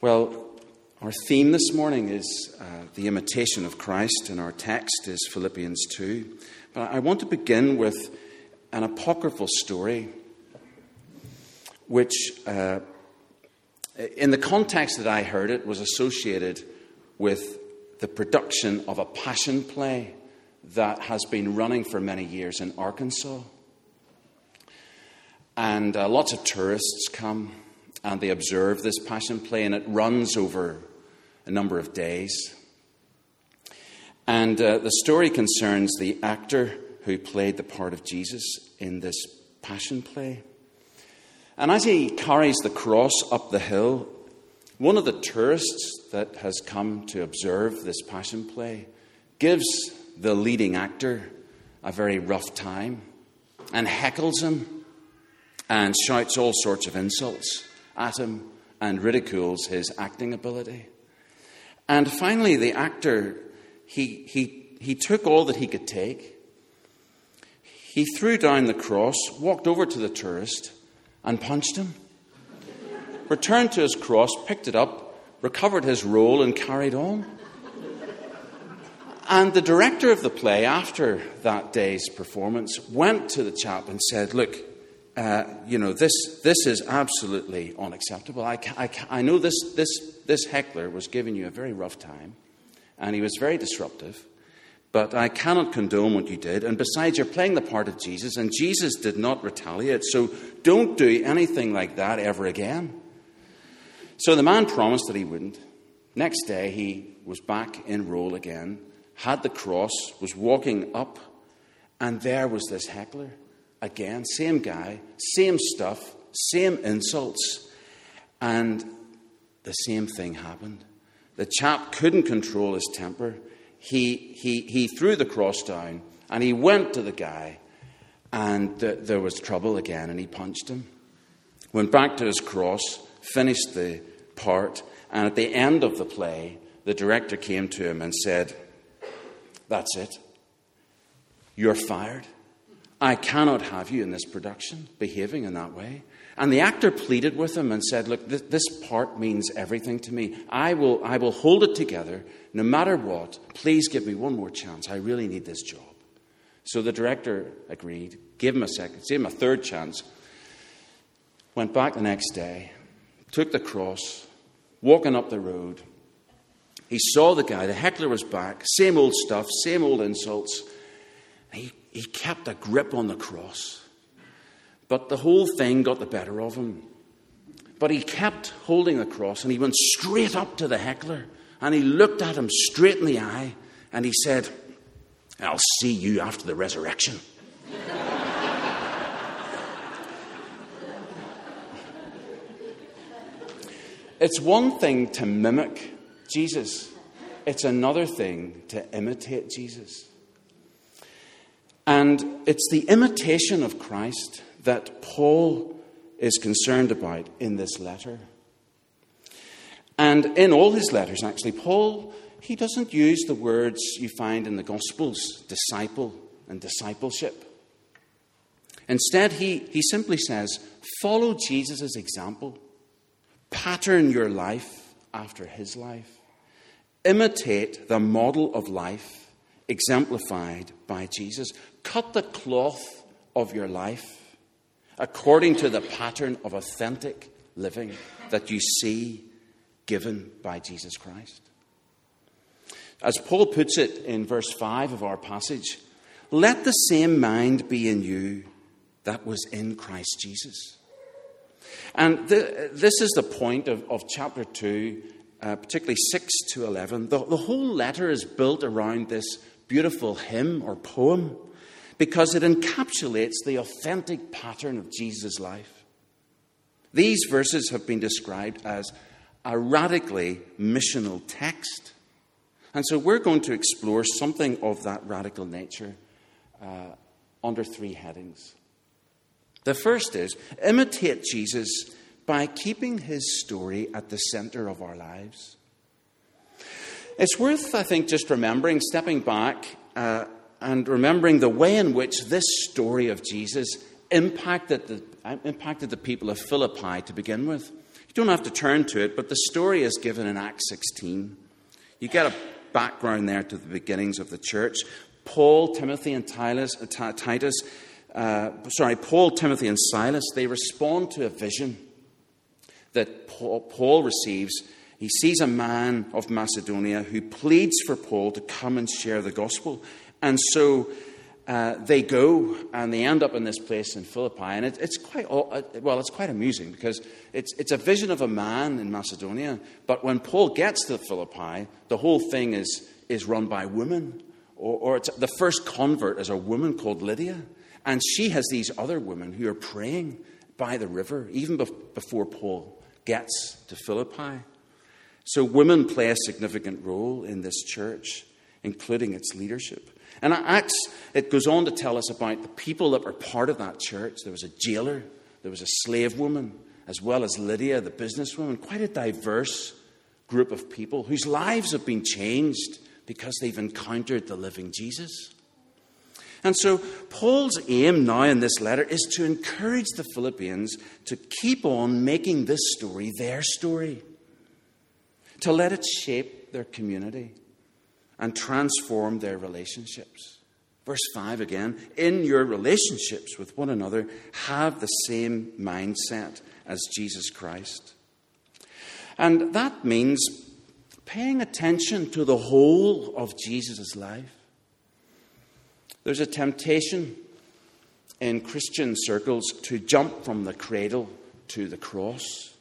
Well, our theme this morning is uh, the imitation of Christ, and our text is Philippians 2. But I want to begin with an apocryphal story, which, uh, in the context that I heard it, was associated with the production of a passion play that has been running for many years in Arkansas. And uh, lots of tourists come and they observe this passion play, and it runs over a number of days. And uh, the story concerns the actor who played the part of Jesus in this passion play. And as he carries the cross up the hill, one of the tourists that has come to observe this passion play gives the leading actor a very rough time and heckles him and shouts all sorts of insults at him and ridicules his acting ability. And finally, the actor, he, he, he took all that he could take. He threw down the cross, walked over to the tourist, and punched him. Returned to his cross, picked it up, recovered his role, and carried on. And the director of the play, after that day's performance, went to the chap and said, Look, uh, you know, this, this is absolutely unacceptable. I, I, I know this, this, this heckler was giving you a very rough time, and he was very disruptive, but I cannot condone what you did. And besides, you're playing the part of Jesus, and Jesus did not retaliate, so don't do anything like that ever again. So the man promised that he wouldn't. Next day, he was back in role again, had the cross, was walking up, and there was this heckler again, same guy, same stuff, same insults, and the same thing happened. The chap couldn't control his temper. He, he, he threw the cross down and he went to the guy, and th- there was trouble again, and he punched him. Went back to his cross, finished the part, and at the end of the play, the director came to him and said, That's it. You're fired. I cannot have you in this production behaving in that way. And the actor pleaded with him and said, Look, th- this part means everything to me. I will, I will hold it together no matter what. Please give me one more chance. I really need this job. So the director agreed, gave him a second, gave him a third chance. Went back the next day, took the cross, walking up the road. He saw the guy, the heckler was back, same old stuff, same old insults. He he kept a grip on the cross. But the whole thing got the better of him. But he kept holding the cross and he went straight up to the heckler and he looked at him straight in the eye and he said, I'll see you after the resurrection. it's one thing to mimic Jesus, it's another thing to imitate Jesus. And it's the imitation of Christ that Paul is concerned about in this letter. And in all his letters, actually, Paul, he doesn't use the words you find in the Gospels, disciple and discipleship. Instead, he, he simply says, follow Jesus' example, pattern your life after his life, imitate the model of life exemplified by Jesus. Cut the cloth of your life according to the pattern of authentic living that you see given by Jesus Christ. As Paul puts it in verse 5 of our passage, let the same mind be in you that was in Christ Jesus. And this is the point of, of chapter 2, uh, particularly 6 to 11. The, the whole letter is built around this beautiful hymn or poem because it encapsulates the authentic pattern of Jesus' life. These verses have been described as a radically missional text. And so we're going to explore something of that radical nature uh, under three headings. The first is imitate Jesus by keeping his story at the center of our lives. It's worth, I think, just remembering, stepping back, uh, and remembering the way in which this story of Jesus impacted the, impacted the people of Philippi to begin with. You don't have to turn to it, but the story is given in Acts 16. You get a background there to the beginnings of the church. Paul, Timothy, and Titus, uh, sorry, Paul, Timothy, and Silas, they respond to a vision that Paul, Paul receives. He sees a man of Macedonia who pleads for Paul to come and share the gospel. And so uh, they go and they end up in this place in Philippi. And it, it's quite, uh, well, it's quite amusing because it's, it's a vision of a man in Macedonia. But when Paul gets to Philippi, the whole thing is, is run by women. Or, or it's, the first convert is a woman called Lydia. And she has these other women who are praying by the river, even before Paul gets to Philippi. So, women play a significant role in this church, including its leadership. And Acts, it goes on to tell us about the people that were part of that church. There was a jailer, there was a slave woman, as well as Lydia, the businesswoman. Quite a diverse group of people whose lives have been changed because they've encountered the living Jesus. And so, Paul's aim now in this letter is to encourage the Philippians to keep on making this story their story, to let it shape their community and transform their relationships. Verse 5 again in your relationships with one another, have the same mindset as Jesus Christ. And that means paying attention to the whole of Jesus' life there's a temptation in Christian circles to jump from the cradle to the cross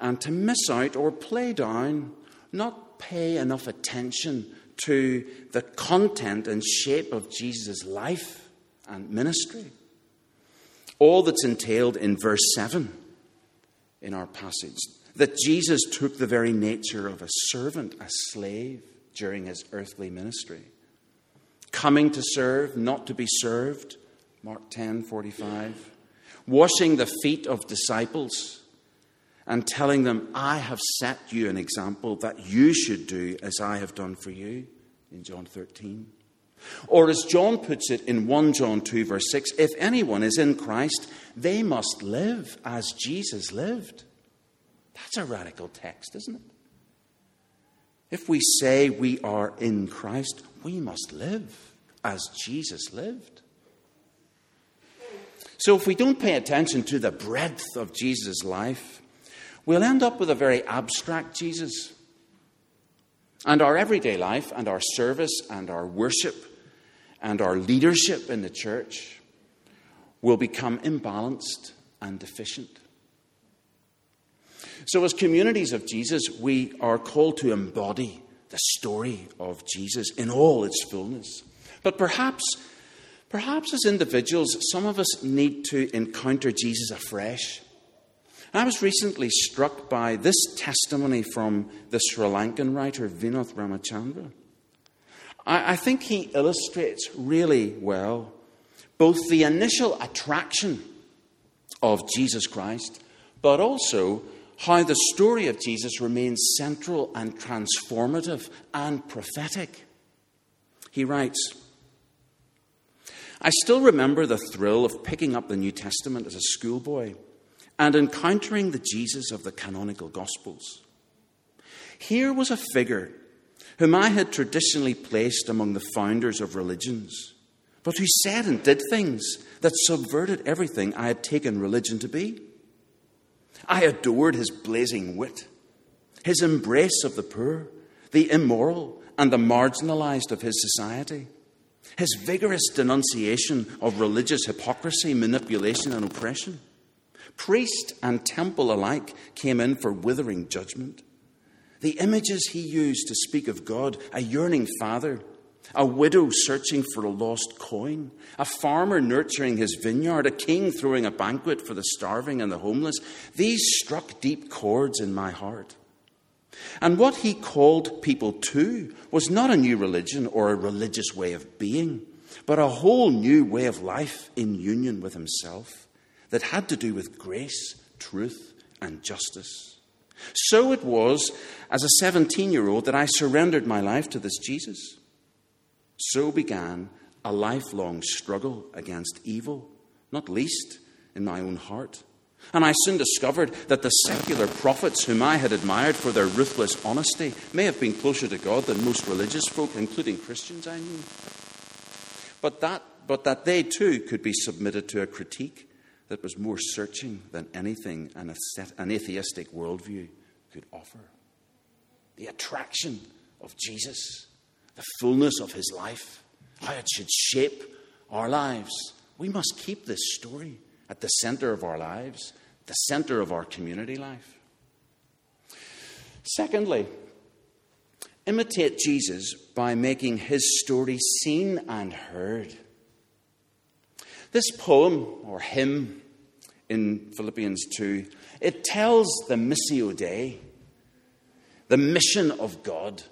and to miss out or play down, not pay enough attention to the content and shape of Jesus' life and ministry. All that's entailed in verse 7 in our passage that Jesus took the very nature of a servant, a slave, during his earthly ministry coming to serve, not to be served. Mark 10 45. Washing the feet of disciples and telling them, I have set you an example that you should do as I have done for you, in John 13. Or as John puts it in 1 John 2, verse 6, if anyone is in Christ, they must live as Jesus lived. That's a radical text, isn't it? If we say we are in Christ, we must live as Jesus lived. So, if we don't pay attention to the breadth of Jesus' life, we'll end up with a very abstract Jesus. And our everyday life, and our service, and our worship, and our leadership in the church will become imbalanced and deficient. So, as communities of Jesus, we are called to embody the story of Jesus in all its fullness. But perhaps, perhaps as individuals, some of us need to encounter Jesus afresh. I was recently struck by this testimony from the Sri Lankan writer Vinoth Ramachandra. I, I think he illustrates really well both the initial attraction of Jesus Christ, but also how the story of Jesus remains central and transformative and prophetic. He writes, I still remember the thrill of picking up the New Testament as a schoolboy and encountering the Jesus of the canonical Gospels. Here was a figure whom I had traditionally placed among the founders of religions, but who said and did things that subverted everything I had taken religion to be. I adored his blazing wit, his embrace of the poor, the immoral, and the marginalized of his society, his vigorous denunciation of religious hypocrisy, manipulation, and oppression. Priest and temple alike came in for withering judgment. The images he used to speak of God, a yearning father, a widow searching for a lost coin, a farmer nurturing his vineyard, a king throwing a banquet for the starving and the homeless. These struck deep chords in my heart. And what he called people to was not a new religion or a religious way of being, but a whole new way of life in union with himself that had to do with grace, truth, and justice. So it was as a 17 year old that I surrendered my life to this Jesus. So began a lifelong struggle against evil, not least in my own heart, And I soon discovered that the secular prophets whom I had admired for their ruthless honesty may have been closer to God than most religious folk, including Christians I knew. But that, but that they too could be submitted to a critique that was more searching than anything an, atheistic worldview could offer. The attraction of Jesus, the fullness of his life, how it should shape our lives. We must keep this story at the center of our lives, the center of our community life. Secondly, imitate Jesus by making his story seen and heard. This poem or hymn in Philippians 2, it tells the Missio Dei, the mission of God,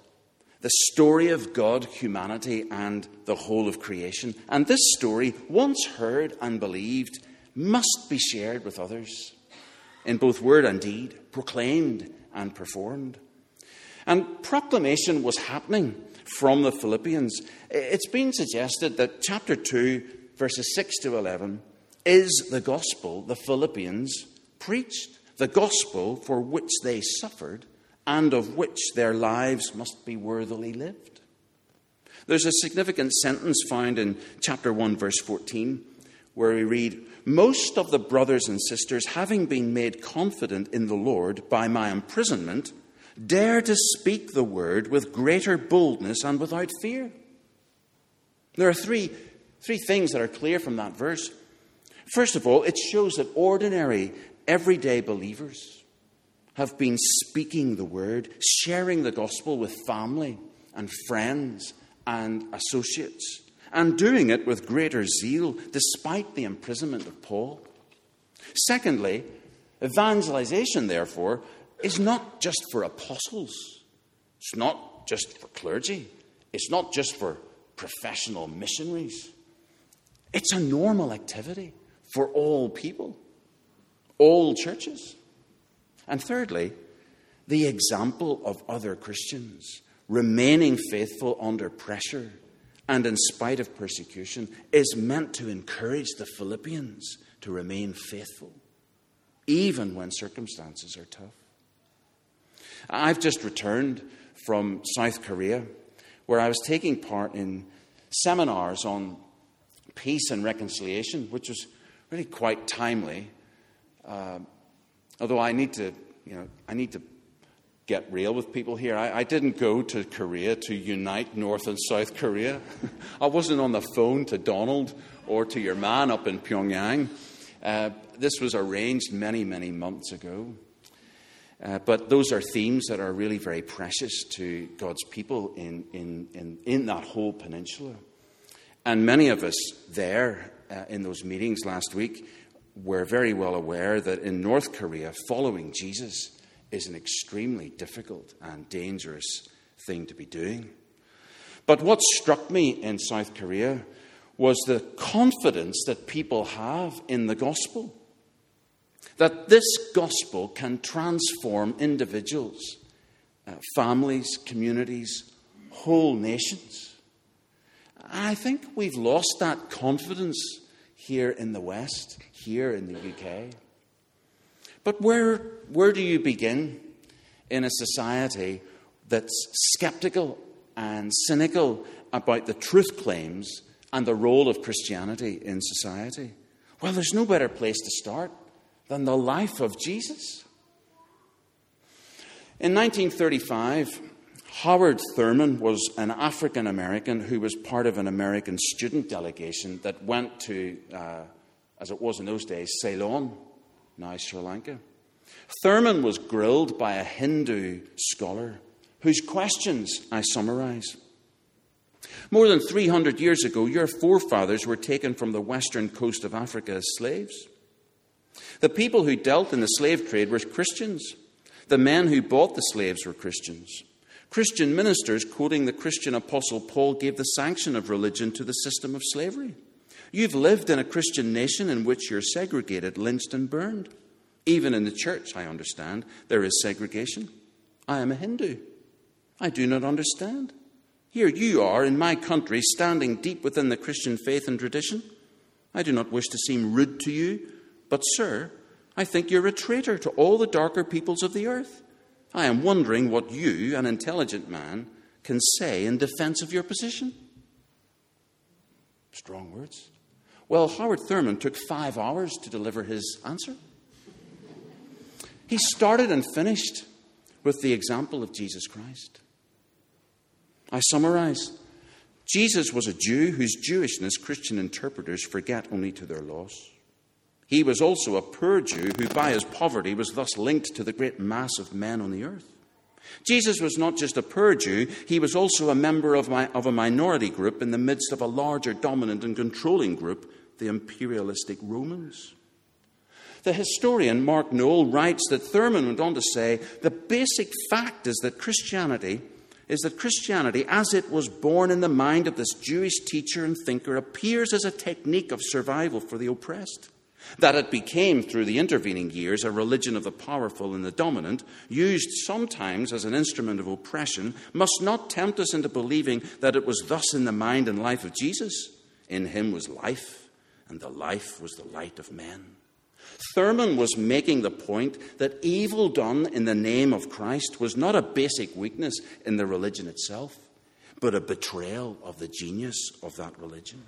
the story of God, humanity, and the whole of creation. And this story, once heard and believed, must be shared with others in both word and deed, proclaimed and performed. And proclamation was happening from the Philippians. It's been suggested that chapter 2, verses 6 to 11, is the gospel the Philippians preached, the gospel for which they suffered and of which their lives must be worthily lived. There's a significant sentence found in chapter 1, verse 14, where we read, Most of the brothers and sisters, having been made confident in the Lord by my imprisonment, dare to speak the word with greater boldness and without fear. There are three, three things that are clear from that verse. First of all, it shows that ordinary, everyday believers have been speaking the word, sharing the gospel with family and friends and associates, and doing it with greater zeal despite the imprisonment of Paul. Secondly, evangelization, therefore, is not just for apostles, it's not just for clergy, it's not just for professional missionaries. It's a normal activity for all people, all churches. And thirdly, the example of other Christians remaining faithful under pressure and in spite of persecution is meant to encourage the Philippians to remain faithful, even when circumstances are tough. I've just returned from South Korea, where I was taking part in seminars on peace and reconciliation, which was really quite timely. Uh, although I need to, you know, I need to get real with people here. I, I, didn't go to Korea to unite North and South Korea. I wasn't on the phone to Donald or to your man up in Pyongyang. Uh, this was arranged many, many months ago. Uh, but those are themes that are really very precious to God's people in, in, in, in that whole peninsula. And many of us there uh, in those meetings last week were very well aware that in North Korea, following Jesus is an extremely difficult and dangerous thing to be doing. But what struck me in South Korea was the confidence that people have in the gospel. That this gospel can transform individuals, uh, families, communities, whole nations. I think we've lost that confidence here in the West, here in the UK. But where, where do you begin in a society that's skeptical and cynical about the truth claims and the role of Christianity in society? Well, there's no better place to start than the life of Jesus. In 1935, Howard Thurman was an African American who was part of an American student delegation that went to, uh, as it was in those days, Ceylon, now Sri Lanka. Thurman was grilled by a Hindu scholar whose questions I summarize. More than 300 years ago, your forefathers were taken from the western coast of Africa as slaves. The people who dealt in the slave trade were Christians. The men who bought the slaves were Christians. Christian ministers, quoting the Christian apostle Paul, gave the sanction of religion to the system of slavery. You've lived in a Christian nation in which you're segregated, lynched, and burned. Even in the church, I understand, there is segregation. I am a Hindu. I do not understand. Here you are in my country, standing deep within the Christian faith and tradition. I do not wish to seem rude to you, but, sir, I think you're a traitor to all the darker peoples of the earth. I am wondering what you, an intelligent man, can say in defense of your position. Strong words. Well, Howard Thurman took five hours to deliver his answer. He started and finished with the example of Jesus Christ. I summarize Jesus was a Jew whose Jewishness Christian interpreters forget only to their loss. He was also a poor Jew who, by his poverty, was thus linked to the great mass of men on the earth. Jesus was not just a poor Jew, he was also a member of, my, of a minority group in the midst of a larger, dominant, and controlling group, the imperialistic Romans. The historian Mark Noll writes that Thurman went on to say the basic fact is that Christianity is that Christianity, as it was born in the mind of this Jewish teacher and thinker, appears as a technique of survival for the oppressed. That it became, through the intervening years, a religion of the powerful and the dominant, used sometimes as an instrument of oppression, must not tempt us into believing that it was thus in the mind and life of Jesus. In him was life, and the life was the light of men. Thurman was making the point that evil done in the name of Christ was not a basic weakness in the religion itself, but a betrayal of the genius of that religion.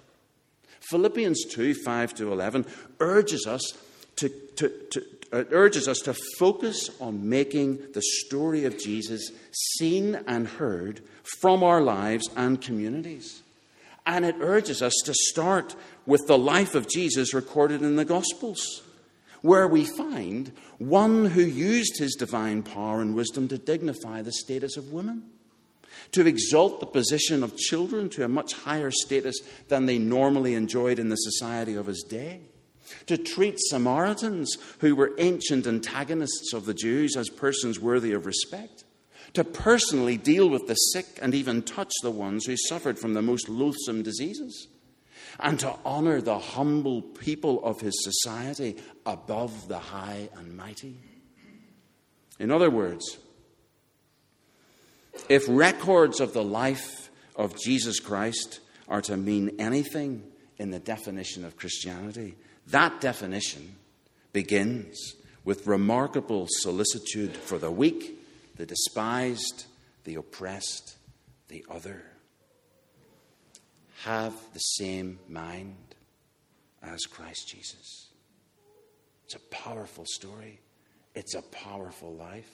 Philippians 2 5 to 11 urges us to, to, to uh, urges us to focus on making the story of Jesus seen and heard from our lives and communities. And it urges us to start with the life of Jesus recorded in the Gospels where we find one who used his divine power and wisdom to dignify the status of women, to exalt the position of children to a much higher status than they normally enjoyed in the society of his day, to treat Samaritans, who were ancient antagonists of the Jews, as persons worthy of respect. To personally deal with the sick and even touch the ones who suffered from the most loathsome diseases and to honor the humble people of his society above the high and mighty. In other words, if records of the life of Jesus Christ are to mean anything in the definition of Christianity, that definition begins with remarkable solicitude for the weak, the despised, the oppressed, the other have the same mind as Christ Jesus. It's a powerful story, it's a powerful life.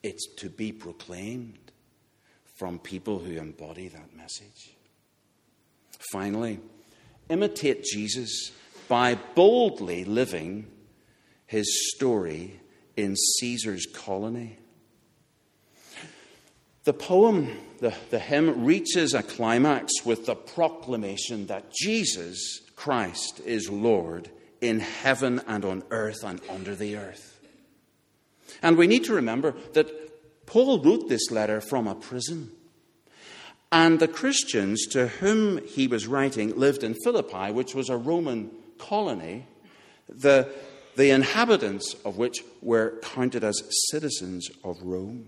It's to be proclaimed from people who embody that message. Finally, imitate Jesus by boldly living his story in Caesar's colony. The poem, the, the hymn, reaches a climax with the proclamation that Jesus Christ is Lord in heaven and on earth and under the earth. And we need to remember that Paul wrote this letter from a prison. And the Christians to whom he was writing lived in Philippi, which was a Roman colony, the, the inhabitants of which were counted as citizens of Rome.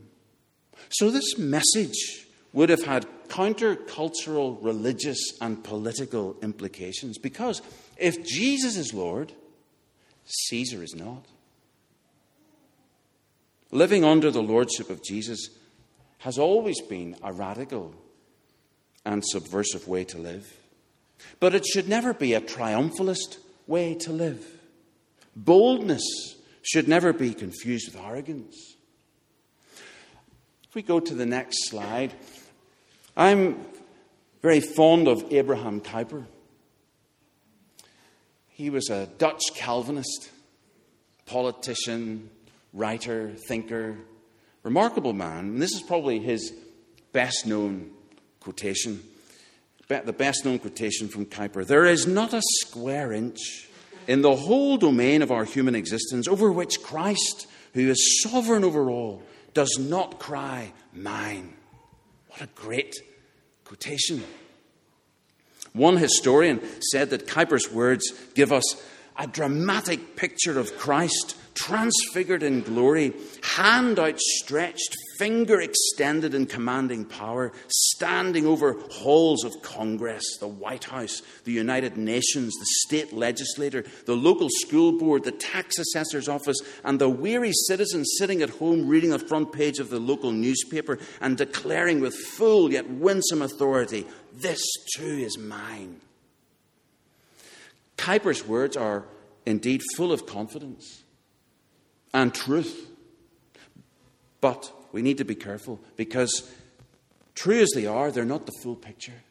So, this message would have had countercultural, religious, and political implications because if Jesus is Lord, Caesar is not. Living under the lordship of Jesus has always been a radical and subversive way to live. But it should never be a triumphalist way to live. Boldness should never be confused with arrogance. If we go to the next slide, I'm very fond of Abraham Kuyper. He was a Dutch Calvinist, politician, writer, thinker, remarkable man. And this is probably his best known quotation, the best known quotation from Kuyper. There is not a square inch in the whole domain of our human existence over which Christ, who is sovereign over all, does not cry, Mine. What a great quotation. One historian said that Kuyper's words give us a dramatic picture of Christ transfigured in glory, hand outstretched, finger extended in commanding power, standing over halls of Congress, the White House, the United Nations, the state legislature, the local school board, the tax assessor's office, and the weary citizen sitting at home reading the front page of the local newspaper and declaring with full yet winsome authority, This too is mine. Kuyper's words are indeed full of confidence and truth. But we need to be careful because, true as they are, they're not the full picture.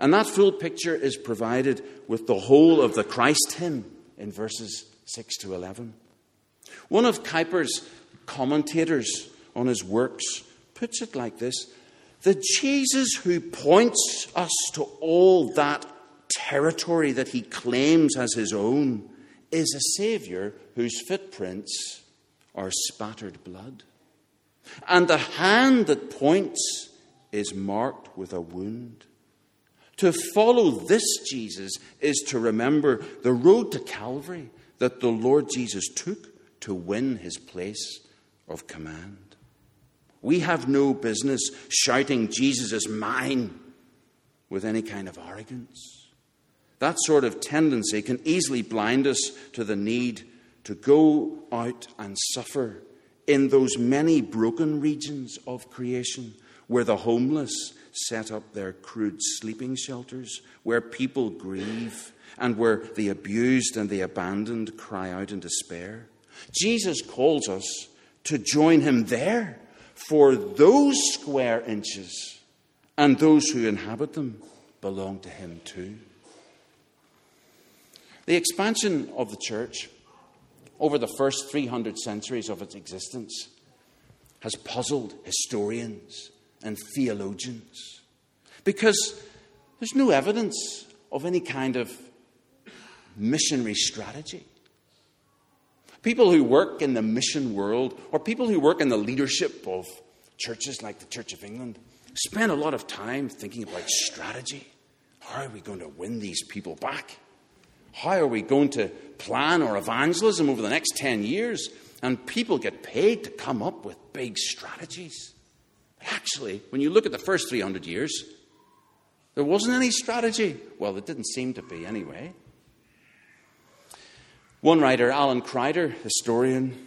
And that full picture is provided with the whole of the Christ hymn in verses 6 to 11. One of Kuyper's commentators on his works puts it like this The Jesus who points us to all that territory that he claims as his own is a Saviour whose footprints are spattered blood. And the hand that points is marked with a wound. To follow this Jesus is to remember the road to Calvary that the Lord Jesus took to win his place of command. We have no business shouting, Jesus is mine, with any kind of arrogance. That sort of tendency can easily blind us to the need to go out and suffer in those many broken regions of creation where the homeless set up their crude sleeping shelters, where people grieve, and where the abused and the abandoned cry out in despair. Jesus calls us to join him there for those square inches and those who inhabit them belong to him too. The expansion of the church over the first 300 centuries of its existence has puzzled historians and theologians because there's no evidence of any kind of missionary strategy. People who work in the mission world or people who work in the leadership of churches like the Church of England spend a lot of time thinking about strategy. How are we going to win these people back? How are we going to plan our evangelism over the next 10 years? And people get paid to come up with big strategies. But actually, when you look at the first 300 years, there wasn't any strategy. Well, it didn't seem to be anyway. One writer, Alan Kreider, historian,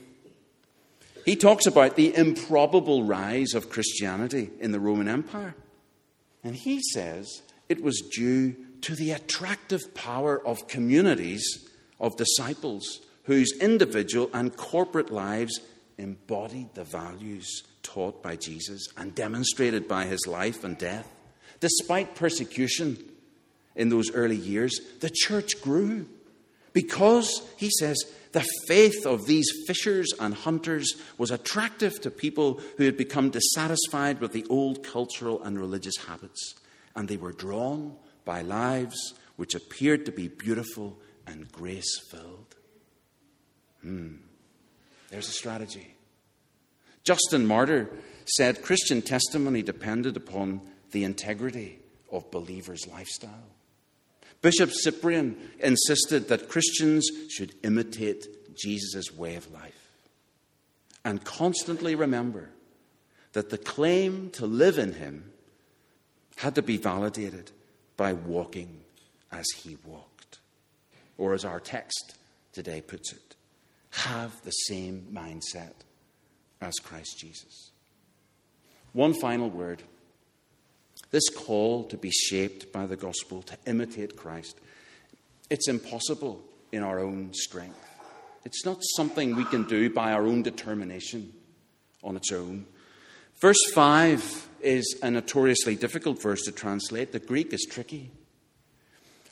he talks about the improbable rise of Christianity in the Roman Empire. And he says it was due to the attractive power of communities of disciples whose individual and corporate lives embodied the values taught by Jesus and demonstrated by his life and death. Despite persecution in those early years, the church grew because, he says, the faith of these fishers and hunters was attractive to people who had become dissatisfied with the old cultural and religious habits, and they were drawn by lives which appeared to be beautiful and grace filled. Hmm. There's a strategy. Justin Martyr said Christian testimony depended upon the integrity of believers' lifestyle. Bishop Cyprian insisted that Christians should imitate Jesus' way of life and constantly remember that the claim to live in him had to be validated by walking as he walked. Or as our text today puts it, have the same mindset as Christ Jesus. One final word. This call to be shaped by the gospel, to imitate Christ, it's impossible in our own strength. It's not something we can do by our own determination on its own. Verse 5 is a notoriously difficult verse to translate. The Greek is tricky.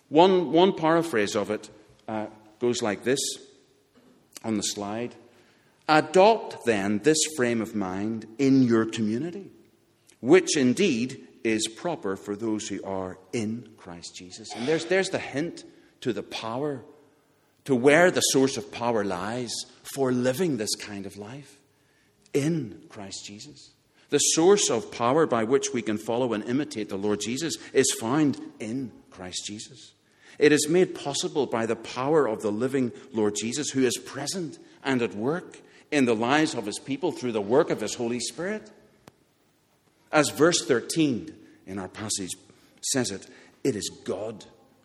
One, one paraphrase of it uh, goes like this on the slide Adopt then this frame of mind in your community, which indeed is proper for those who are in Christ Jesus. And there's, there's the hint to the power, to where the source of power lies for living this kind of life in Christ Jesus. The source of power by which we can follow and imitate the Lord Jesus is found in Christ Jesus. It is made possible by the power of the living Lord Jesus, who is present and at work in the lives of his people through the work of his Holy Spirit. As verse 13 in our passage says it, it is God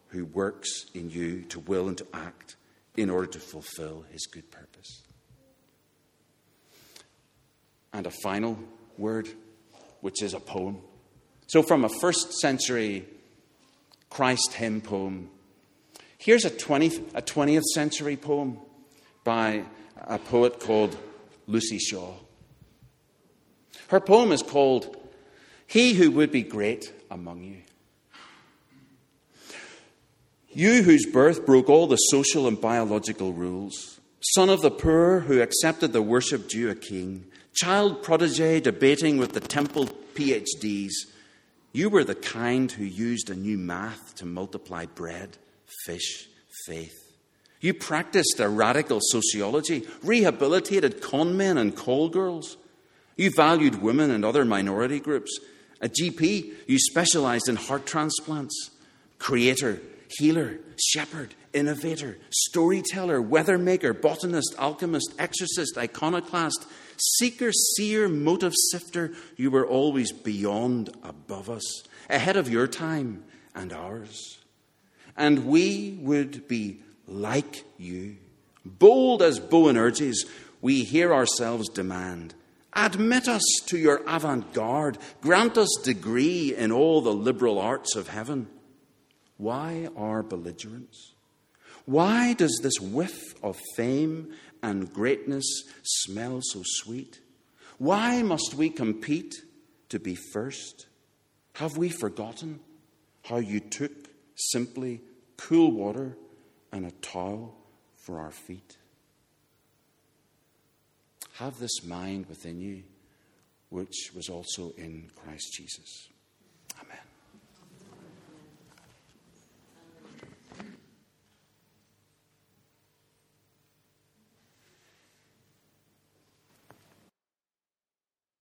who works in you to will and to act in order to fulfill his good purpose. And a final word, which is a poem. So, from a first century Christ hymn poem, here's a 20th, a 20th century poem by a poet called Luci Shaw. Her poem is called He Who Would Be Great Among You. You whose birth broke all the social and biological rules, son of the poor who accepted the worship due a king, child protege debating with the temple PhDs, you were the kind who used a new math to multiply bread, fish, faith. You practiced a radical sociology, rehabilitated conmen and call girls. You valued women and other minority groups. A GP, you specialized in heart transplants. Creator, healer, shepherd, innovator, storyteller, weather maker, botanist, alchemist, exorcist, iconoclast, seeker, seer, motive sifter, you were always beyond, above us, ahead of your time and ours. And we would be like you. Bold as Boanerges, we hear ourselves demand. Admit us to your avant garde. Grant us degree in all the liberal arts of heaven. Why our belligerence? Why does this whiff of fame and greatness smell so sweet? Why must we compete to be first? Have we forgotten how you took simply cool water and a towel for our feet? Have this mind within you, which was also in Christ Jesus. Amen.